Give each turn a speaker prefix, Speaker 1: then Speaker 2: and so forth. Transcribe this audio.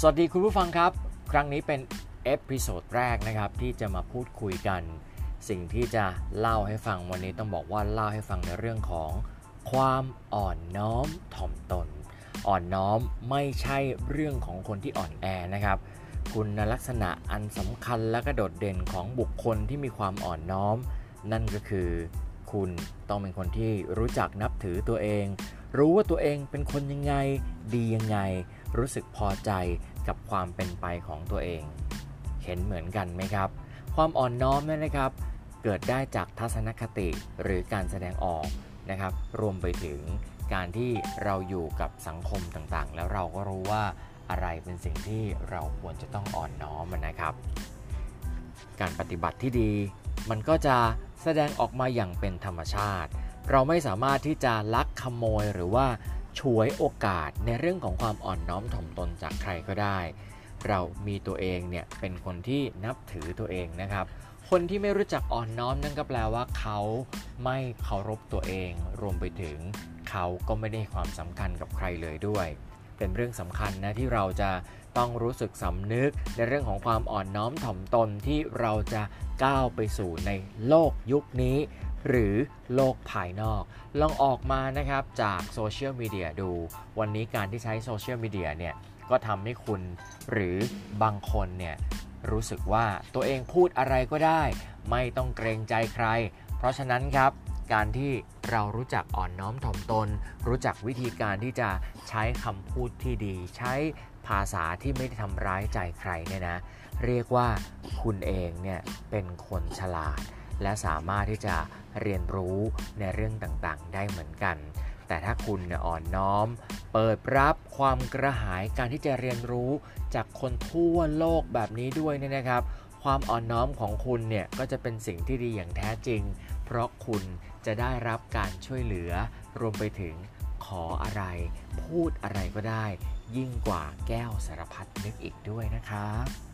Speaker 1: สวัสดีคุณผู้ฟังครับ ครั้งนี้เป็น episode แรกนะครับที่จะมาพูดคุยกัน สิ่งที่จะเล่าให้ฟังวันนี้ต้องบอกว่าเล่าให้ฟังในเรื่องของความอ่อนน้อมถ่อมตน อ่อนน้อมไม่ใช่เรื่องของคนที่อ่อนแอนะครับ คุณลักษณะอันสำคัญและก็โดดเด่นของบุคคลที่มีความอ่อนน้อม นั่นก็คือคุณต้องเป็นคนที่รู้จักนับถือตัวเอง รู้ว่าตัวเองเป็นคนยังไงดียังไง รู้สึกพอใจกับความเป็นไปของตัวเอง เห็นเหมือนกันไหมครับ ความอ่อนน้อมนั่นนะครับ เกิดได้จากทัศนคติหรือการแสดงออกนะครับ รวมไปถึงการที่เราอยู่กับสังคมต่างๆ แล้วเราก็รู้ว่าอะไรเป็นสิ่งที่เราควรจะต้องอ่อนน้อมนะครับ การปฏิบัติที่ดี มันก็จะแสดงออกมาอย่างเป็นธรรมชาติ เราไม่สามารถที่จะลักขโมยหรือว่า ฉวยโอกาสในเรื่องของความอ่อนน้อมถ่อมตนจากใครก็ได้ เรามีตัวเองเนี่ยเป็นคนที่นับถือตัวเองนะครับ คนที่ไม่รู้จักอ่อนน้อมนั่นก็แปลว่าเขาไม่เคารพตัวเอง รวมไปถึงเขาก็ไม่ได้ความสำคัญกับใครเลยด้วย เป็นเรื่องสำคัญนะที่เราจะต้องรู้สึกสำนึกในเรื่องของความอ่อนน้อมถ่อมตนที่เราจะก้าวไปสู่ในโลกยุคนี้ หรือโลกภายนอก ลองออกมานะครับจากโซเชียลมีเดียดู วันนี้การที่ใช้โซเชียลมีเดียเนี่ยก็ทำให้คุณหรือบางคนเนี่ยรู้สึกว่าตัวเองพูดอะไรก็ได้ ไม่ต้องเกรงใจใคร เพราะฉะนั้นครับการที่เรารู้จักอ่อนน้อมถ่อมตน รู้จักวิธีการที่จะใช้คำพูดที่ดี ใช้ภาษาที่ไม่ได้ทำร้ายใจใครเนี่ยนะ เรียกว่าคุณเองเนี่ยเป็นคนฉลาด และสามารถที่จะเรียนรู้ในเรื่องต่างๆ ได้เหมือนกัน แต่ถ้าคุณอ่อนน้อม เปิดรับความกระหายการที่จะเรียนรู้จากคนทั่วโลกแบบนี้ด้วยเนี่ยนะครับ ความอ่อนน้อมของคุณเนี่ยก็จะเป็นสิ่งที่ดีอย่างแท้จริง เพราะคุณจะได้รับการช่วยเหลือ รวมไปถึงขออะไร พูดอะไรก็ได้ ยิ่งกว่าแก้วสารพัดนึกอีกด้วยนะครับ